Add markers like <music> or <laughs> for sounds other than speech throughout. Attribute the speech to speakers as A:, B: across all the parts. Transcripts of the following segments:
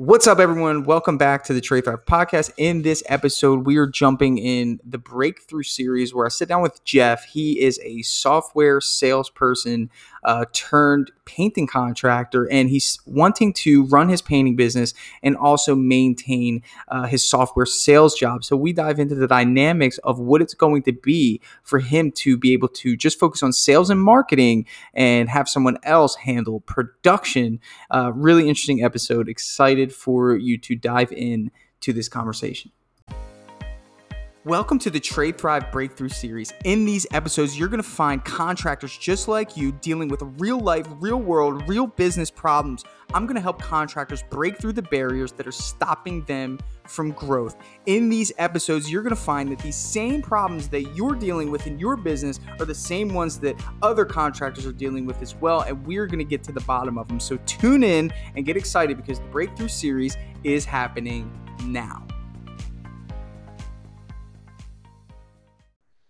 A: What's up, everyone? Welcome back to the Trade Thrive podcast. In this episode, we are jumping in the breakthrough series where I sit down with Jeff. He is a software salesperson uh, turned painting contractor, and he's wanting to run his painting business and also maintain uh, his software sales job. So we dive into the dynamics of what it's going to be for him to be able to just focus on sales and marketing and have someone else handle production. Uh, really interesting episode. Excited for you to dive in to this conversation. Welcome to the Trade Thrive Breakthrough Series. In these episodes, you're going to find contractors just like you dealing with real life, real world, real business problems. I'm going to help contractors break through the barriers that are stopping them from growth. In these episodes, you're going to find that these same problems that you're dealing with in your business are the same ones that other contractors are dealing with as well. And we're going to get to the bottom of them. So tune in and get excited because the Breakthrough Series is happening now.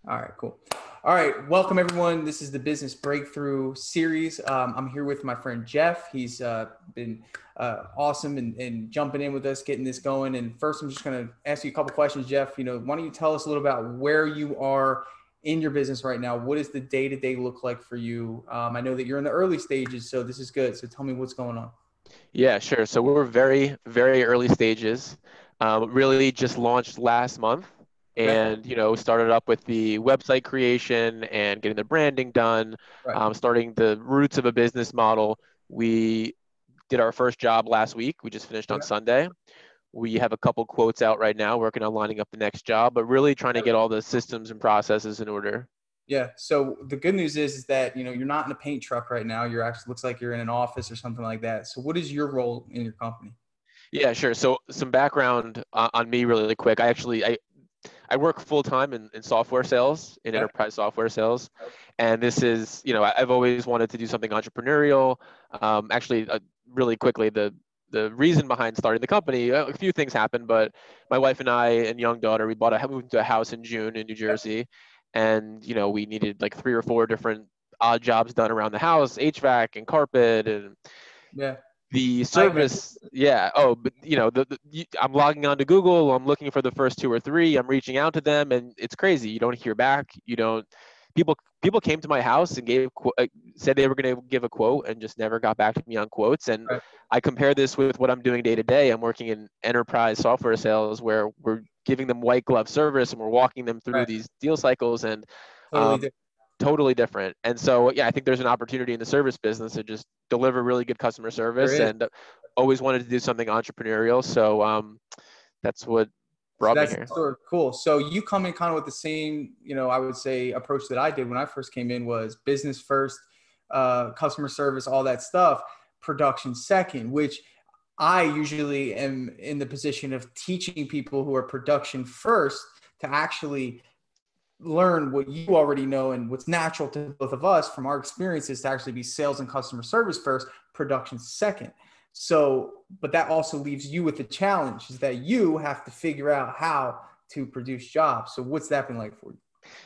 A: All right, cool. All right, welcome everyone. This is the Business Breakthrough series. Um, I'm here with my friend Jeff. He's uh, been uh, awesome and, jumping in with us, getting this going. And first, I'm just going to ask you a couple questions, Jeff. You know, why don't you tell us a little about where you are in your business right now? What does the day to day look like for you? Um, I know that you're in the early stages, so this is good. So tell me what's going on.
B: Yeah, sure. So we're very, very early stages. Um, really just launched last month and you know started up with the website creation and getting the branding done right. um, starting the roots of a business model. We did our first job last week. We just finished on sunday. We have a couple quotes out right now working on lining up the next job but really trying to get all the systems and processes in order.
A: Yeah. So the good news is, is that you know you're not in a paint truck right now. You're actually looks like you're in an office or something like that. So what is your role in your company?
B: Yeah, sure. So some background uh, on me really, really quick. I actually I, I work full time in, in software sales, in enterprise software sales, and this is, you know, I've always wanted to do something entrepreneurial. Um, actually, uh, really quickly, the the reason behind starting the company, a few things happened, but my wife and I and young daughter, we bought a moved into a house in June in New Jersey, and you know, we needed like three or four different odd jobs done around the house, HVAC and carpet and
A: yeah
B: the service yeah oh but you know the, the, i'm logging on to google i'm looking for the first two or three i'm reaching out to them and it's crazy you don't hear back you don't people people came to my house and gave uh, said they were going to give a quote and just never got back to me on quotes and right. i compare this with what i'm doing day to day i'm working in enterprise software sales where we're giving them white glove service and we're walking them through right. these deal cycles and um, totally different. And so, yeah, I think there's an opportunity in the service business to just deliver really good customer service and always wanted to do something entrepreneurial. So um, that's what brought
A: so that's
B: me here.
A: Sort of cool. So you come in kind of with the same, you know, I would say approach that I did when I first came in was business first, uh, customer service, all that stuff, production second, which I usually am in the position of teaching people who are production first to actually learn what you already know and what's natural to both of us from our experiences to actually be sales and customer service first, production second. So, but that also leaves you with the challenge is that you have to figure out how to produce jobs. So, what's that been like for you?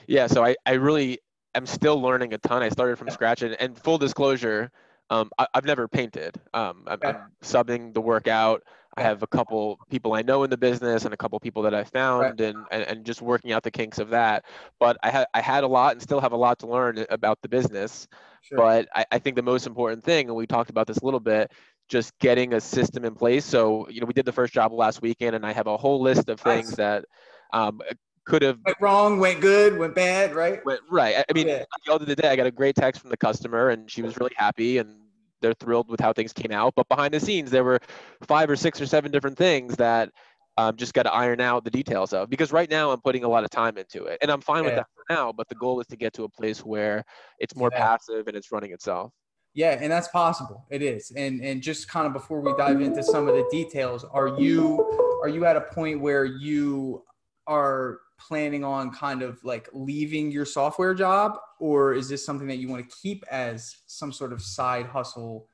B: Yeah, so I, I really am still learning a ton. I started from scratch, and, and full disclosure, um, I, have never painted. Um, I'm, I'm, subbing the work out. I have a couple people I know in the business and a couple people that I found right. and, and, and just working out the kinks of that. But I had I had a lot and still have a lot to learn about the business. Sure. But I, I think the most important thing, and we talked about this a little bit, just getting a system in place. So, you know, we did the first job last weekend and I have a whole list of things nice. that um, could have
A: went wrong, went good, went bad, right?
B: Went, right. I mean, yeah. at the end of the day, I got a great text from the customer and she was really happy and they're thrilled with how things came out. But behind the scenes, there were five or six or seven different things that um, just got to iron out the details of. Because right now, I'm putting a lot of time into it, and I'm fine yeah. with that for now. But the goal is to get to a place where it's more yeah. passive and it's running itself.
A: Yeah, and that's possible. It is. And and just kind of before we dive into some of the details, are you are you at a point where you are planning on kind of like leaving your software job or is this something that you want to keep as some sort of side hustle?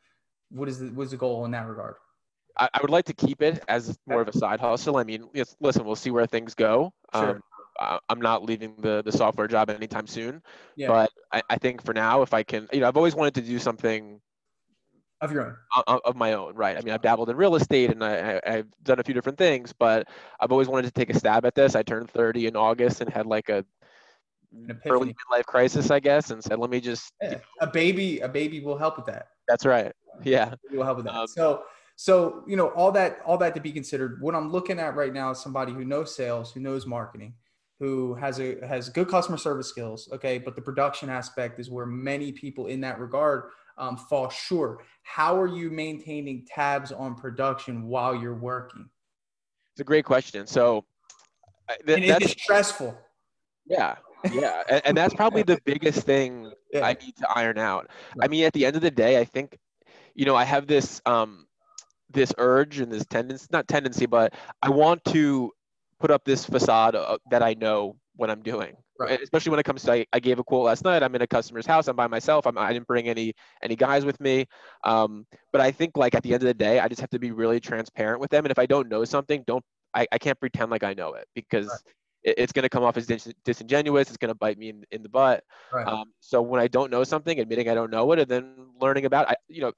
A: What is the what's the goal in that regard?
B: I, I would like to keep it as more of a side hustle. I mean listen we'll see where things go. Sure. um, i'm not leaving the, the software job anytime soon yeah. but I, I think for now if i can you know i've always wanted to do something
A: of your own.
B: of, of my own right. I mean i've dabbled in real estate and I, I, have done a few different things but i've always wanted to take a stab at this. I turned 30 in august and had like a early midlife crisis i guess and said let me just
A: yeah. you know. a baby a baby will help with that
B: that's right yeah
A: will help with that um, so so you know all that all that to be considered what i'm looking at right now is somebody who knows sales who knows marketing who has a has good customer service skills okay but the production aspect is where many people in that regard um, fall short. How are you maintaining tabs on production while you're working?
B: It's a great question. So,
A: th- and it's stressful.
B: Yeah, yeah, and, and, that's probably the biggest thing <laughs> yeah. I need to iron out. I mean, at the end of the day, I think, you know, I have this um, this urge and this tendency, not tendency, but I want to put up this facade uh, that I know what I'm doing. Right. Especially when it comes to, I, I, gave a quote last night. I'm in a customer's house. I'm by myself. I'm, I did not bring any any guys with me. Um, but I think like at the end of the day, I just have to be really transparent with them. And if I don't know something, don't I, I can't pretend like I know it because right. It, it's going to come off as dis- disingenuous. It's going to bite me in, in the butt. Right. Um, so when I don't know something, admitting I don't know it, and then learning about, I you know,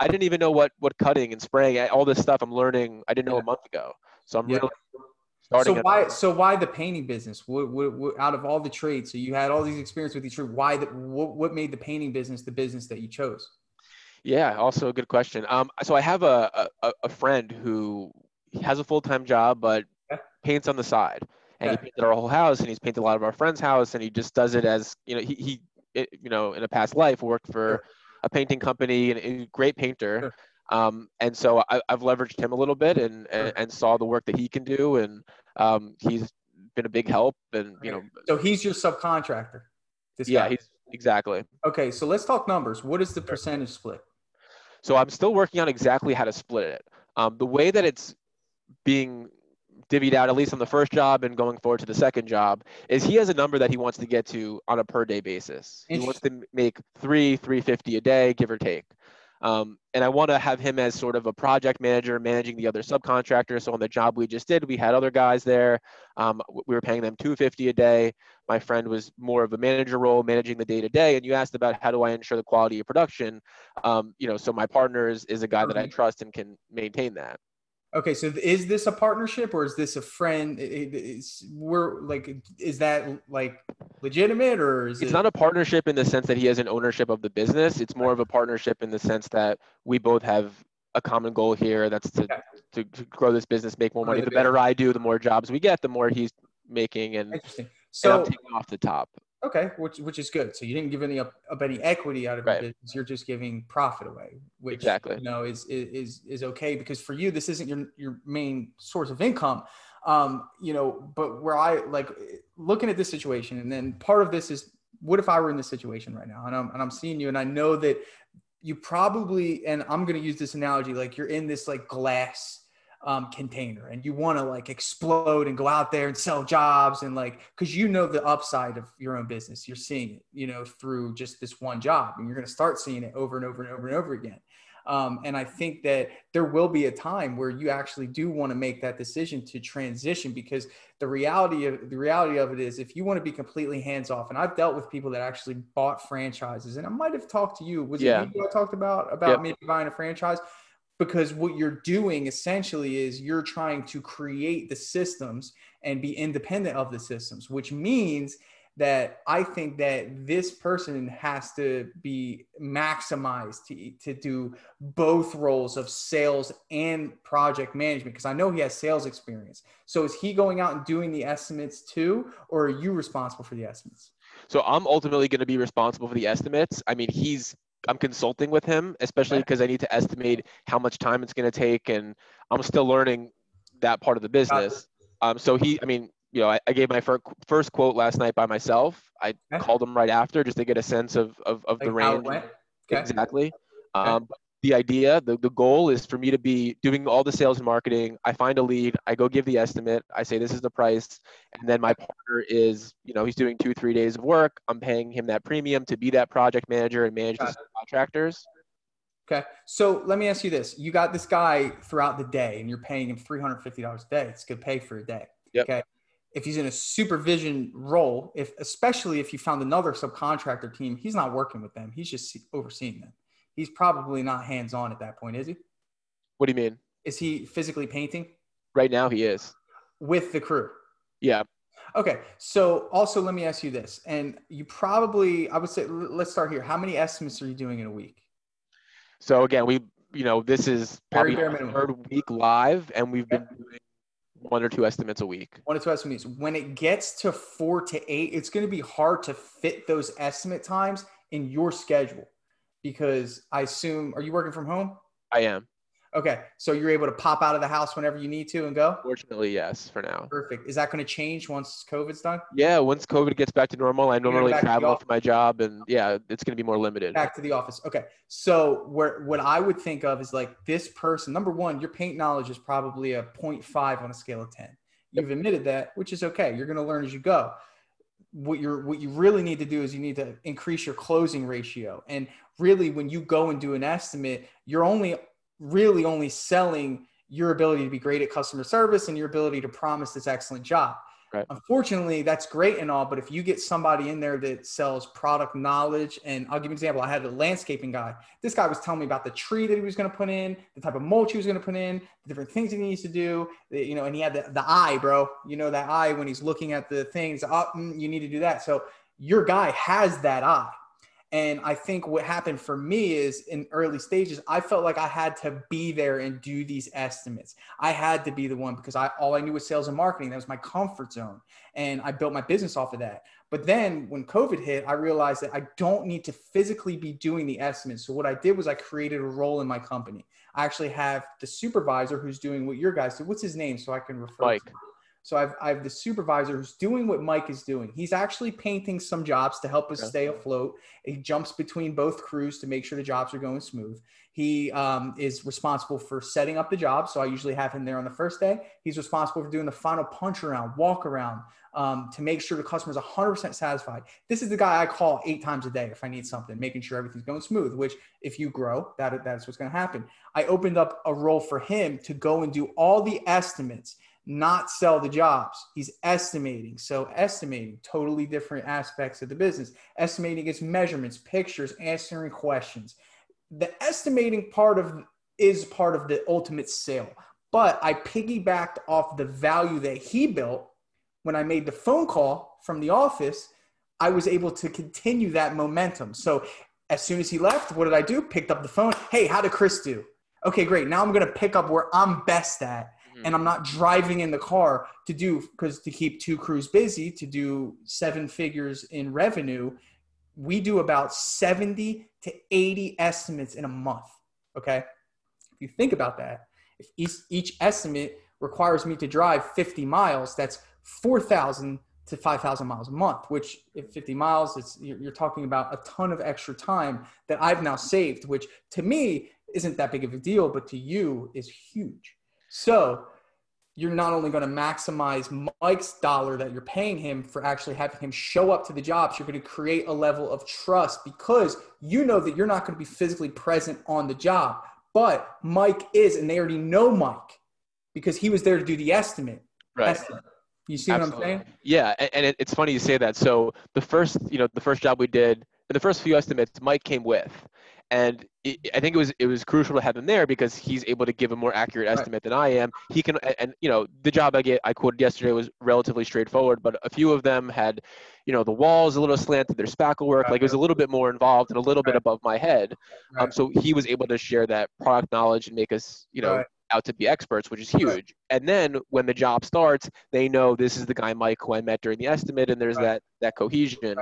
B: I didn't even know what what cutting and spraying, all this stuff I'm learning. I didn't know yeah. a month ago. So I'm yeah. really
A: Starting so why? So why the painting business? What, what, what, out of all the trades, so you had all these experience with each trade. Why the what, what made the painting business the business that you chose?
B: Yeah, also a good question. Um, so I have a a, a friend who has a full time job but paints on the side, and he painted our whole house, and he's painted a lot of our friends' house, and he just does it as you know he he it, you know in a past life worked for sure. a painting company and a great painter. Sure. Um, and so I, have leveraged him a little bit and, and, and saw the work that he can do, and um, he's been a big help. And you know,
A: so he's your subcontractor.
B: yeah, guy. he's exactly.
A: Okay, so let's talk numbers. What is the percentage split?
B: So I'm still working on exactly how to split it. Um, the way that it's being divvied out, at least on the first job and going forward to the second job, is he has a number that he wants to get to on a per day basis. He wants to make three, 350 a day, give or take. Um, and I want to have him as sort of a project manager managing the other subcontractors. So on the job we just did, we had other guys there. Um, we were paying them 250 a day. My friend was more of a manager role, managing the day to day. And you asked about how do I ensure the quality of production? Um, you know, so my partner is, is a guy that I trust and can maintain that.
A: Okay, so is this a partnership or is this a friend? Is we're like, is that like legitimate or is
B: it's
A: it...
B: not a partnership in the sense that he has an ownership of the business. It's more of a partnership in the sense that we both have a common goal here. That's to okay. to, to, grow this business, make more money. The better I do, the more jobs we get, the more he's making, and,
A: Interesting. So,
B: and I'm taking off the top.
A: Okay, which which is good. So you didn't give any up, up any equity out of right. your business. You're just giving profit away, which
B: exactly
A: you know is is is okay because for you this isn't your your main source of income. Um, you know, but where I like looking at this situation, and then part of this is what if I were in this situation right now, and I'm and I'm seeing you, and I know that you probably, and I'm going to use this analogy, like you're in this like glass um, container and you want to like explode and go out there and sell jobs and like because you know the upside of your own business you're seeing it you know through just this one job and you're going to start seeing it over and over and over and over again um, and i think that there will be a time where you actually do want to make that decision to transition because the reality of the reality of it is if you want to be completely hands off and i've dealt with people that actually bought franchises and i might have talked to you was yeah. it you i talked about about yep. maybe buying a franchise because what you're doing essentially is you're trying to create the systems and be independent of the systems which means that i think that this person has to be maximized to, to do both roles of sales and project management because i know he has sales experience. So is he going out and doing the estimates too or are you responsible for the estimates?
B: So i'm ultimately going to be responsible for the estimates. I mean he's I'm consulting with him, especially because I need to estimate how much time it's going to take, and I'm still learning that part of the business. Um, so he, I mean, you know, I, I gave my fir- first quote last night by myself. I okay. called him right after just to get a sense of of, of like the range. Okay. Exactly. Um, the idea, the, the goal is for me to be doing all the sales and marketing. I find a lead, I go give the estimate, I say this is the price, and then my partner is, you know, he's doing two, three days of work. I'm paying him that premium to be that project manager and manage the contractors.
A: Okay. So let me ask you this. You got this guy throughout the day and you're paying him $350 a day. It's good pay for a day.
B: Yep.
A: Okay. If he's in a supervision role, if especially if you found another subcontractor team, he's not working with them. He's just overseeing them he's probably not hands on at that point, is he?
B: What do you mean?
A: Is he physically painting
B: Right now, he is.
A: with the crew?
B: Yeah.
A: Okay. So also let me ask you this, and you probably I would say let's start here. How many estimates are you doing in a week?
B: So again, we, you know, this is probably our third week live, and we've been doing one or two estimates a week.
A: One or two estimates. When it gets to four to eight, it's going to be hard to fit those estimate times in your schedule because I assume are you working from home?
B: I am.
A: Okay, so you're able to pop out of the house whenever you need to and go.
B: Fortunately, yes, for now.
A: Perfect. Is that going to change once COVID's done?
B: Yeah, once COVID gets back to normal, I normally
A: back to the
B: travel for my job, and yeah, it's going to be more limited.
A: Back to the office. Okay. So where what I would think of is like this person. Number one, your paint knowledge is probably a 0.5 on a scale of 10. You've admitted that, which is okay. You're going to learn as you go. What you're what you really need to do is you need to increase your closing ratio. And really, when you go and do an estimate, you're only really only selling your ability to be great at customer service and your ability to promise this excellent job.
B: Right.
A: Unfortunately, that's great and all, but if you get somebody in there that sells product knowledge, and I'll give you an example, I had a landscaping guy. This guy was telling me about the tree that he was going to put in, the type of mulch he was going to put in, the different things he needs to do, the- you know, and he had the, the eye, bro. You know that eye when he's looking at the things. Oh, mm, you need to do that. So your guy has that eye. And I think what happened for me is in early stages, I felt like I had to be there and do these estimates. I had to be the one because I all I knew was sales and marketing. That was my comfort zone. And I built my business off of that. But then when COVID hit, I realized that I don't need to physically be doing the estimates. So what I did was I created a role in my company. I actually have the supervisor who's doing what your guys do. What's his name? So I can refer
B: Mike.
A: to him. So I've, I have the supervisor who's doing what Mike is doing. He's actually painting some jobs to help us
B: Okay.
A: stay afloat. He jumps between both crews to make sure the jobs are going smooth. He um, is responsible for setting up the job. So I usually have him there on the first day. He's responsible for doing the final punch around, walk around um, to make sure the customer customer's 100% satisfied. This is the guy I call eight times a day if I need something, making sure everything's going smooth, which if you grow, that, that's what's going to happen. I opened up a role for him to go and do all the estimates not sell the jobs. He's estimating. So estimating totally different aspects of the business. Estimating is measurements, pictures, answering questions. The estimating part of is part of the ultimate sale. But I piggybacked off the value that he built when I made the phone call from the office. I was able to continue that momentum. So as soon as he left, what did I do? Picked up the phone. Hey, how did Chris do? Okay, great. Now I'm going to pick up where I'm best at
B: Mhm.
A: and I'm not driving in the car to do because to keep two crews busy to do seven figures in revenue, we do about 70 to 80 estimates in a month. Okay. If you think about that, if each, each estimate requires me to drive 50 miles, that's 4,000 to 5,000 miles a month, which if 50 miles, it's, you're talking about a ton of extra time that I've now saved, which to me isn't that big of a deal, but to you is huge. So you're not only going to maximize Mike's dollar that you're paying him for actually having him show up to the jobs, you're going to create a level of trust because you know that you're not going to be physically present on the job. But Mike is, and they already know Mike because he was there to do the estimate.
B: Right.
A: Estimate. You see what I'm saying?
B: Yeah, and, and it, it's funny you say that. So the first, you know, the first job we did, the first few estimates, Mike came with, and it, I think it was it was crucial to have him there because he's able to give a more accurate estimate than I am. He can, and- you know, the job I get I quoted yesterday was relatively straightforward, but a few of them had, you know, the walls a little slanted, their spackle work, like it was a little bit more involved and a little bit above my head. Um, so he was able to share that product knowledge and make us, you know, out to be experts, which is huge. And then when the job starts, they know this is the guy Mike who I met during the estimate, and there's that that cohesion.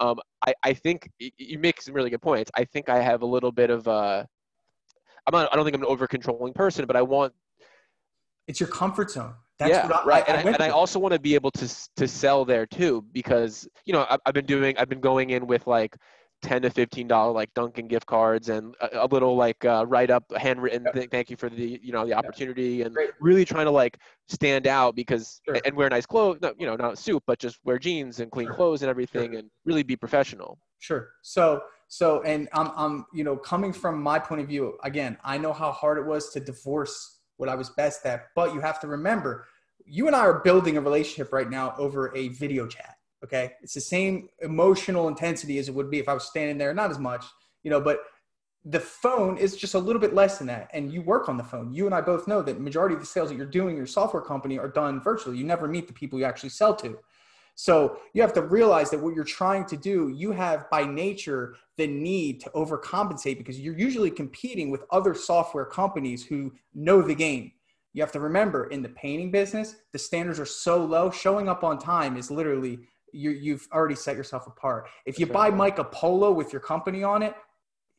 B: Um, I, I think you make some really good points. I think I have a little bit of uh, I'm not. I don't think I'm an over controlling person, but I want
A: It's your comfort zone. That's
B: yeah,
A: what I,
B: right.
A: I, I
B: and I, and I also want to be able to to sell there too, because you know I've, I've been doing I've been going in with like ten to fifteen dollar like Dunkin' gift cards and a, a little like uh, write up handwritten
A: Yep.
B: th- thank you for the you know the opportunity and
A: Great.
B: really trying to like stand out because
A: Sure.
B: and wear nice clothes no, you know not suit but just wear jeans and clean
A: Sure.
B: clothes and everything and really be professional.
A: Sure. So, so, and I'm, I'm, you know, coming from my point of view, again, I know how hard it was to divorce what I was best at, but you have to remember, you and I are building a relationship right now over a video chat. Okay. It's the same emotional intensity as it would be if I was standing there, not as much, you know, but the phone is just a little bit less than that. And you work on the phone. You and i both know that majority of the sales that you're doing in your software company are done virtually. You never meet the people you actually sell to. So you have to realize that what you're trying to do you have by nature the need to overcompensate because you're usually competing with other software companies who know the game. You have to remember in the painting business the standards are so low. Showing up on time is literally you, have already set yourself apart. If you buy mike a polo with your company on it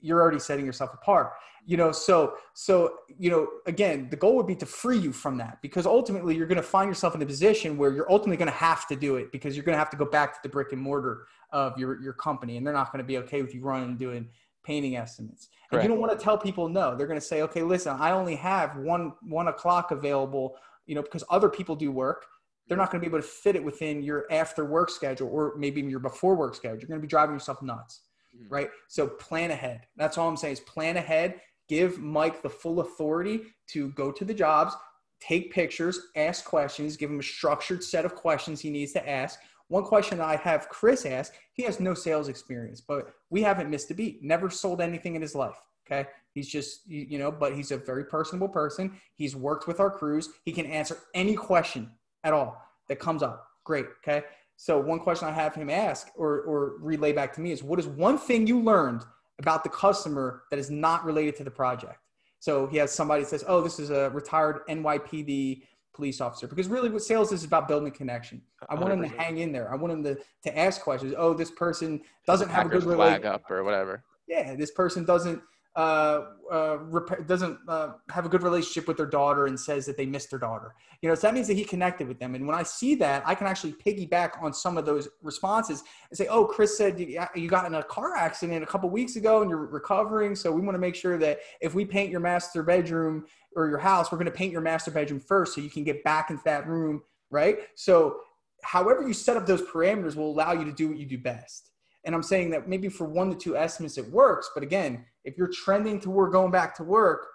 A: you're already setting yourself apart. You know so so you know again the goal would be to free you from that because ultimately you're going to find yourself in a position where you're ultimately going to have to do it because you're going to have to go back to the brick and mortar of your your company and they're not going to be okay with you running and doing painting estimates. And you don't want to tell people no. They're going to say okay listen i only have one one o'clock available you know because other people do work they're not going to be able to fit it within your after work schedule or maybe even your before work schedule you're going to be driving yourself nuts mm-hmm. right? So plan ahead. That's all I'm saying is plan ahead. Give Mike the full authority to go to the jobs, take pictures, ask questions, give him a structured set of questions he needs to ask. One question I have Chris ask, he has no sales experience, but we haven't missed a beat. Never sold anything in his life. Okay. He's just, you know, but he's a very personable person. He's worked with our crews. He can answer any question at all that comes up. Great. Okay. So one question I have him ask or, or relay back to me is what is one thing you learned about the customer that is not related to the project? So he has somebody that says, oh, this is a retired NYPD police officer. Because really what sales is about building a connection. I want 100%. him to hang in there. I want him to, to ask questions. Oh, this person doesn't have a good
B: relationship. up or whatever.
A: Yeah, this person doesn't – uh, uh, rep- doesn't uh, have a good relationship with their daughter and says that they missed their daughter. You know, so that means that he connected with them. And when I see that, I can actually piggyback on some of those responses and say, "Oh, Chris said you got in a car accident a couple weeks ago and you're recovering. So we want to make sure that if we paint your master bedroom or your house, we're going to paint your master bedroom first, so you can get back into that room, right? So, however you set up those parameters will allow you to do what you do best." And I'm saying that maybe for one to two estimates it works, but again, if you're trending toward going back to work,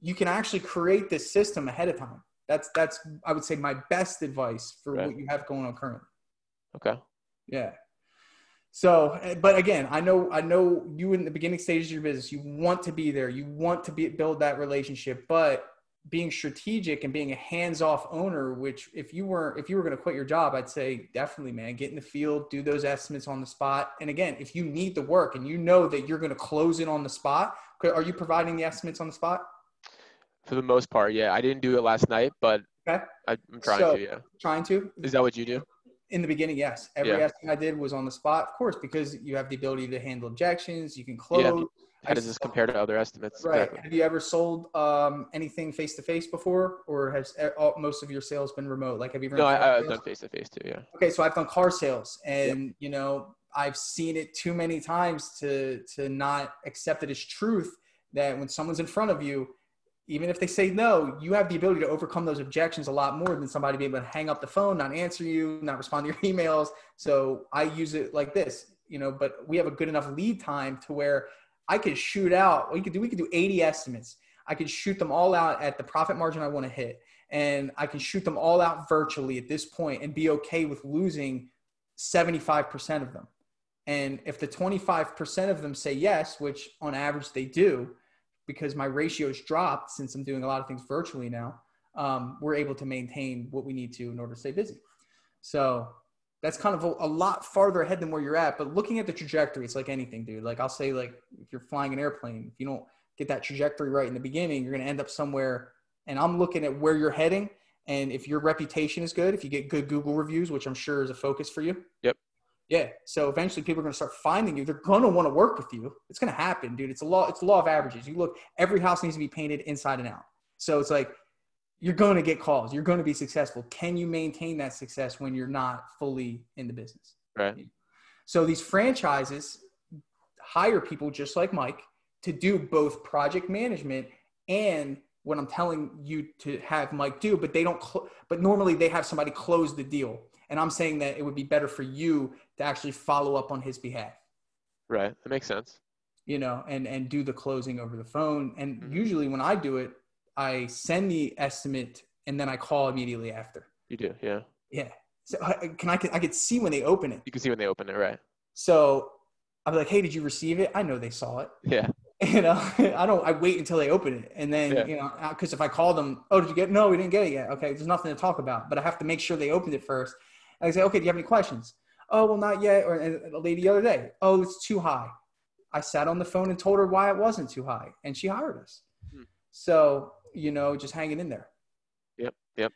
A: you can actually create this system ahead of time. That's that's I would say my best advice for right. what you have going on currently.
B: Okay.
A: Yeah. So, eh, but again, I know I know you in the beginning stages of your business, you want to be there, you want to be build that relationship, but being strategic and being a hands-off owner which if you were if you were going to quit your job i'd say definitely man get in the field do those estimates on the spot. And again if you need the work and you know that you're going to close it on the spot are you providing the estimates on the spot?
B: For the most part yeah. I didn't do it last night but okay. I, am trying so, to yeah.
A: trying to?
B: Is that what you do?
A: In the beginning yes. Every yeah. estimate i did was on the spot of course because you have the ability to handle objections you can close yeah
B: how does this compare to other estimates?
A: Right. Exactly. Have you ever sold um, anything face to face before, or has all, most of your sales been remote? Like, have you?
B: No, I, have done face to face too. Yeah.
A: Okay, so I've done car sales, and yep. you know, I've seen it too many times to to not accept it as truth that when someone's in front of you, even if they say no, you have the ability to overcome those objections a lot more than somebody being able to hang up the phone, not answer you, not respond to your <laughs> emails. So I use it like this, you know, but we have a good enough lead time to where I could shoot out. We could do we could do 80 estimates. I could shoot them all out at the profit margin I want to hit, and I can shoot them all out virtually at this point and be okay with losing 75% of them. And if the 25% of them say yes, which on average they do, because my ratio's dropped since I'm doing a lot of things virtually now, um, we're able to maintain what we need to in order to stay busy. So that's kind of a, a, lot farther ahead than where you're at. But looking at the trajectory, it's like anything, dude. Like I'll say, like if you're flying an airplane, if you don't get that trajectory right in the beginning, you're going to end up somewhere. And I'm looking at where you're heading. And if your reputation is good, if you get good Google reviews, which I'm sure is a focus for you.
B: Yep.
A: Yeah. So eventually people are going to start finding you. They're going to want to work with you. It's going to happen, dude. It's a law. It's a law of averages. You look, every house needs to be painted inside and out. So it's like you're going to get calls. You're going to be successful. Can you maintain that success when you're not fully in the business?
B: Right.
A: So these franchises hire people just like Mike to do both project management and what I'm telling you to have Mike do, but they don't, cl- but normally they have somebody close the deal. And I'm saying that it would be better for you to actually follow up on his behalf.
B: Right. That makes sense.
A: You know, and, and do the closing over the phone. And mm-hmm. usually when I do it, I send the estimate and then I call immediately after.
B: You do, yeah.
A: Yeah. So can I I could see when they open it.
B: You can see when they open it, right?
A: So I'm like, hey, did you receive it? I know they saw it.
B: Yeah. <laughs>
A: you know, I don't. I wait until they open it, and then
B: Yeah.
A: you know, because if I call them, oh, did you get? No, we didn't get it yet. Okay, there's nothing to talk about, but I have to make sure they opened it first. And I say, okay, do you have any questions? Oh, well, not yet. Or a lady the other day, oh, it's too high. I sat on the phone and told her why it wasn't too high, and she hired us.
B: Hmm.
A: So you know, just hanging in there.
B: Yep. Yep.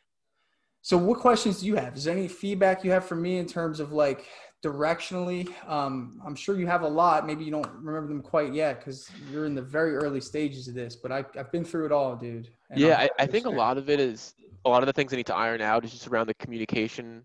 A: So, what questions do you have? Is there any feedback you have for me in terms of like directionally? Um, I'm sure you have a lot. Maybe you don't remember them quite yet because you're in the very early stages of this. But I, I've been through it all, dude.
B: Yeah, I, I think a lot of it is a lot of the things I need to iron out is just around the communication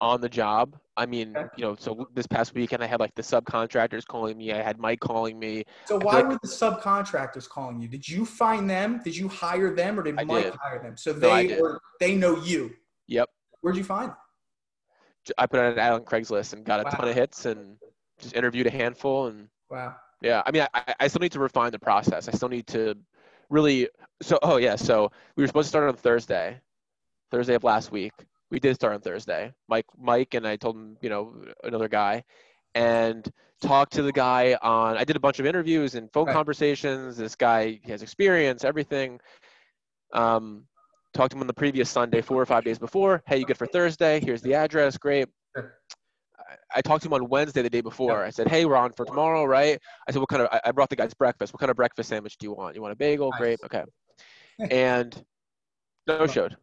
B: on the job. I mean, you know, so this past weekend I had like the subcontractors calling me. I had Mike calling me.
A: So, why
B: like-
A: were the subcontractors calling you? Did you find them? Did you hire them, or did
B: I
A: Mike
B: did.
A: hire them? So they
B: did.
A: or they know you.
B: Yep.
A: Where'd you find them?
B: I put out an ad on Craigslist and got a ton of hits and just interviewed a handful and
A: Wow.
B: Yeah, I mean, I- I still need to refine the process. I still need to really. So, oh yeah, so we were supposed to start on Thursday, Thursday of last week. We did start on Thursday. Mike, Mike, and I told him, you know, another guy, and talked to the guy on. I did a bunch of interviews and phone
A: Right.
B: conversations. This guy he has experience, everything. Um, talked to him on the previous Sunday, four or five days before. Hey, you good for Thursday? Here's the address. Great.
A: Sure.
B: I- I talked to him on Wednesday, the day before. I said, "Hey, we're on for tomorrow, right?" I said, "What kind of?" I- I brought the guys breakfast. What kind of breakfast sandwich do you want? You want a bagel?
A: Nice.
B: Great, okay. <laughs> And no showed.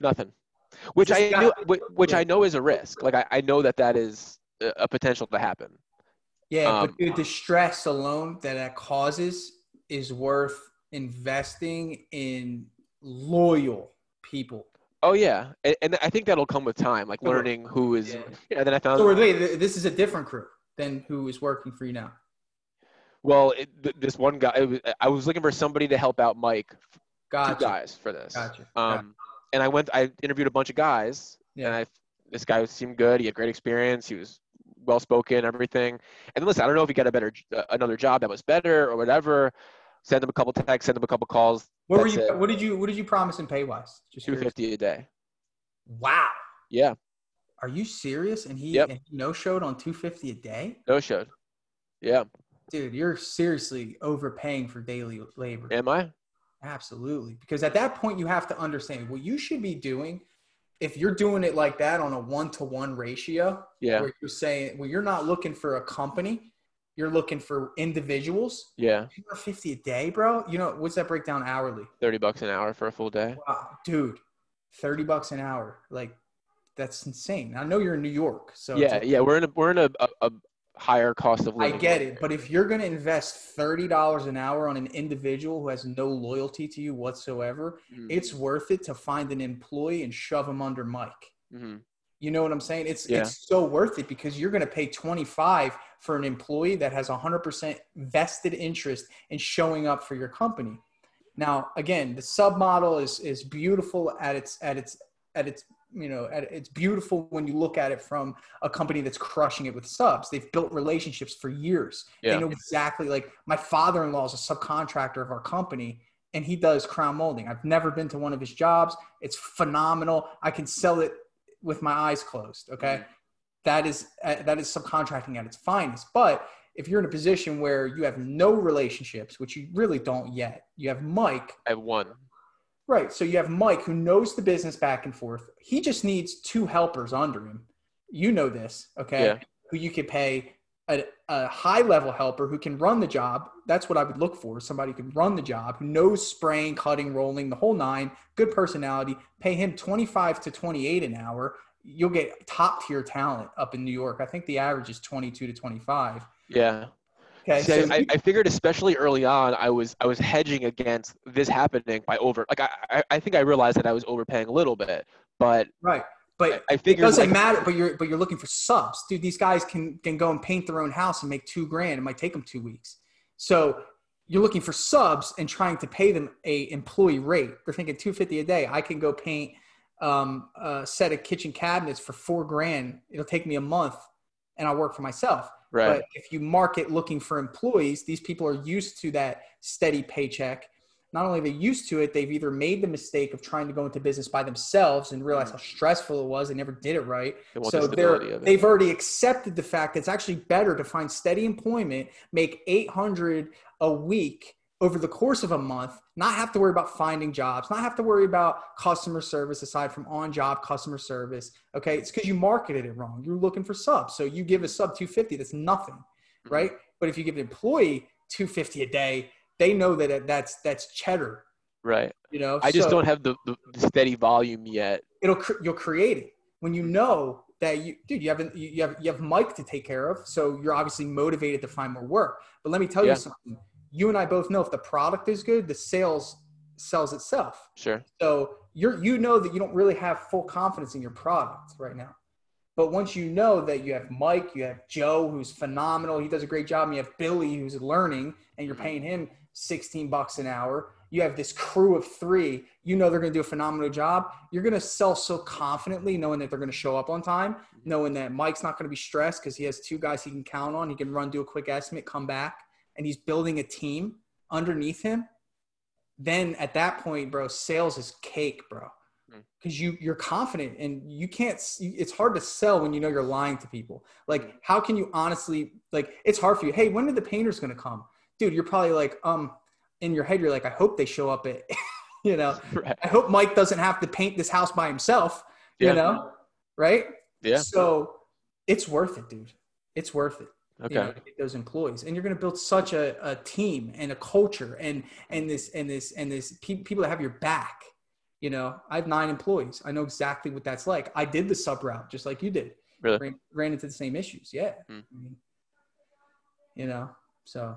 B: Nothing. Which I knew, which. I know is a risk. Like I, I know that that is a, potential to happen.
A: Yeah,
B: Um,
A: but dude, the stress alone that that causes is worth investing in loyal people.
B: Oh yeah, and, and I think that'll come with time, like learning who is.
A: Yeah. <laughs>
B: Then I found.
A: So wait, this is a different crew than who is working for you now.
B: well, it, th- this one guy. Was, I was looking for somebody to help out Mike. Two guys for this.
A: Gotcha.
B: Um, and I went. I interviewed a bunch of guys,
A: Yeah.
B: and I this guy seemed good. He had great experience. He was well spoken, everything. And then listen, I don't know if he got a better, uh, another job that was better or whatever. Send him a couple texts, send him a couple calls.
A: What were you?
B: it.
A: What did you? What did you promise in pay wise? Just
B: Two
A: curious.
B: a day.
A: Wow.
B: Yeah,
A: Are you serious? And he,
B: Yep.
A: and he no showed on two fifty a day,
B: no showed. Yeah,
A: dude. You're seriously overpaying for daily labor.
B: am I?
A: Absolutely. Because at that point, you have to understand what you should be doing. If you're doing it like that on a one to one ratio,
B: Yeah,
A: where you're saying, well, you're not looking for a company, you're looking for individuals.
B: yeah.
A: 50 a day, bro. You know, what's that breakdown hourly?
B: Thirty bucks an hour for a full day.
A: Wow, dude, 30 bucks an hour. Like, that's insane. I know you're in New York. So
B: Yeah, yeah. We're in a we're in a, a, a higher cost of living.
A: I get it. But if you're going to invest $30 an hour on an individual who has no loyalty to you whatsoever,
B: Mhm,
A: it's worth it to find an employee and shove them under Mike.
B: mhm.
A: You know what I'm saying? It's
B: Yeah.
A: it's so worth it because you're going to pay 25 for an employee that has 100% vested interest in showing up for your company. Now, again, the sub model is is beautiful at its at its at its you know at, it's beautiful when you look at it from a company that's crushing it with subs. They've built relationships for years.
B: Yeah.
A: They know exactly like my father-in-law is a subcontractor of our company and he does crown molding. I've never been to one of his jobs. It's phenomenal. I can sell it with my eyes closed. Okay, that is uh, that is subcontracting at its finest. But if you're in a position where you have no relationships, which you really don't yet, you have Mike,
B: I have one.
A: Right? So you have Mike who knows the business back and forth. He just needs two helpers under him. You know this, okay?
B: Yeah.
A: Who you could pay a, a high level helper who can run the job. That's what I would look for. Somebody who can run the job, who knows spraying, cutting, rolling, the whole nine, good personality. Pay him 25 to 28 an hour. You'll get top tier talent up in New York. I think the average is 22 to 25.
B: Yeah.
A: Okay.
B: See,
A: so
B: I, I figured especially early on, I was I was hedging against this happening by over. Like I I, I think I realized that I was overpaying a little bit, but
A: right. But
B: I
A: it
B: figured
A: doesn't
B: like,
A: matter. But you're but you're looking for subs, dude. These guys can can go and paint their own house and make two grand. It might take them two weeks. So you're looking for subs and trying to pay them a employee rate. They're thinking two fifty a day. I can go paint um, a set of kitchen cabinets for four grand. It'll take me a month, and I'll work for myself.
B: Right.
A: But if you market looking for employees, these people are used to that steady paycheck. not only are they used to it, they've either made the mistake of trying to go into business by themselves and realize mm-hmm. how stressful it was. They never did it right. So
B: the
A: they're
B: stability of it.
A: they've already accepted the fact that it's actually better to find steady employment, make 800 a week over the course of a month, not have to worry about finding jobs, not have to worry about customer service aside from on-job customer service. Okay, it's because you marketed it wrong. You're looking for subs, so you give a sub 250. That's nothing,
B: Mm-hmm.
A: right? But if you give an employee 250 a day, they know that that's that's cheddar.
B: Right.
A: You know,
B: I just
A: So-
B: don't have the, the, steady volume yet.
A: it'll you'll create it when you know that you dude you have you have you have Mike to take care of so you're obviously motivated to find more work but let me tell
B: Yeah.
A: you something you and I both know if the product is good the sales sells itself.
B: Sure.
A: so you're you know that you don't really have full confidence in your product right now. But once you know that you have Mike you have Joe who's phenomenal he does a great job and you have Billy who's learning and you're mm-hmm. paying him 16 bucks an hour you have this crew of three you know they're going to do a phenomenal job you're going to sell so confidently knowing that they're going to show up on time mm-hmm. knowing that mike's not going to be stressed because he has two guys he can count on he can run do a quick estimate come back and he's building a team underneath him then at that point bro sales is cake bro.
B: Hmm.
A: because you you're confident and you can't it's hard to sell when you know you're lying to people. Like how can you honestly like it's hard for you. Hey when are the painters going to come? Dude you're probably like um in your head you're like i hope they show up at <laughs> you know <laughs>
B: Right.
A: i hope mike doesn't have to paint this house by himself you know? Right?
B: Yeah.
A: so it's worth it dude. It's worth it
B: Okay.
A: you know, those employees and you're going to build such a, a team and a culture and and this and this and this pe- people that have your back you know i have nine employees i know exactly what that's like i did the sub route just like you did
B: Really?
A: ran, ran into the same issues yeah
B: Hmm.
A: I mean, you know so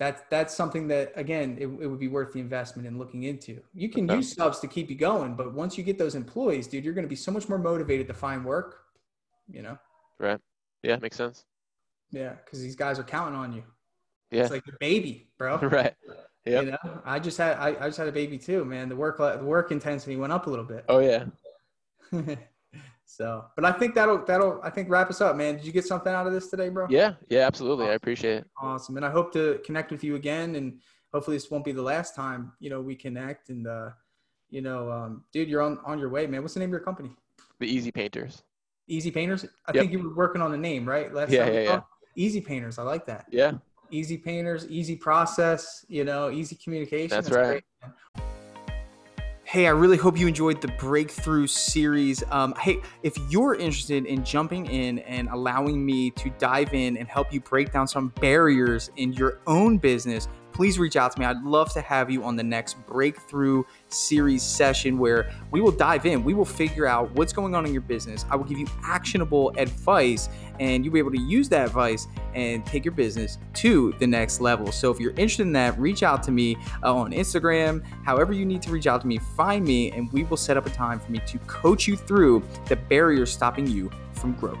A: that's that's something that again it, it would be worth the investment in looking into you can
B: Okay.
A: use subs to keep you going but once you get those employees dude you're going to be so much more motivated to find work you know
B: Right. Yeah. Makes sense.
A: Yeah because these guys are counting on you
B: Yeah.
A: it's like the baby bro <laughs>
B: right. Yeah.
A: you know i just had I, I just had a baby too man the work the work intensity went up a little bit
B: Oh yeah. <laughs>
A: so but i think that'll that'll i think wrap us up man did you get something out of this today bro
B: Yeah. Yeah. Absolutely. I appreciate it.
A: awesome and i hope to connect with you again and hopefully this won't be the last time you know we connect and uh you know um dude you're on on your way man what's the name of your company
B: The easy painters.
A: easy painters i
B: Yep.
A: think you were working on the name right last
B: Yeah, yeah, yeah.
A: Easy painters i like that
B: Yeah.
A: easy painters easy process you know easy communication
B: That's right.
A: man. Hey, I really hope you enjoyed the breakthrough series. Um, hey, if you're interested in jumping in and allowing me to dive in and help you break down some barriers in your own business, please reach out to me. I'd love to have you on the next breakthrough series session where we will dive in. We will figure out what's going on in your business. I will give you actionable advice, and you'll be able to use that advice and take your business to the next level. So if you're interested in that, reach out to me uh, on Instagram. However, you need to reach out to me, find me, and we will set up a time for me to coach you through the barriers stopping you from growth.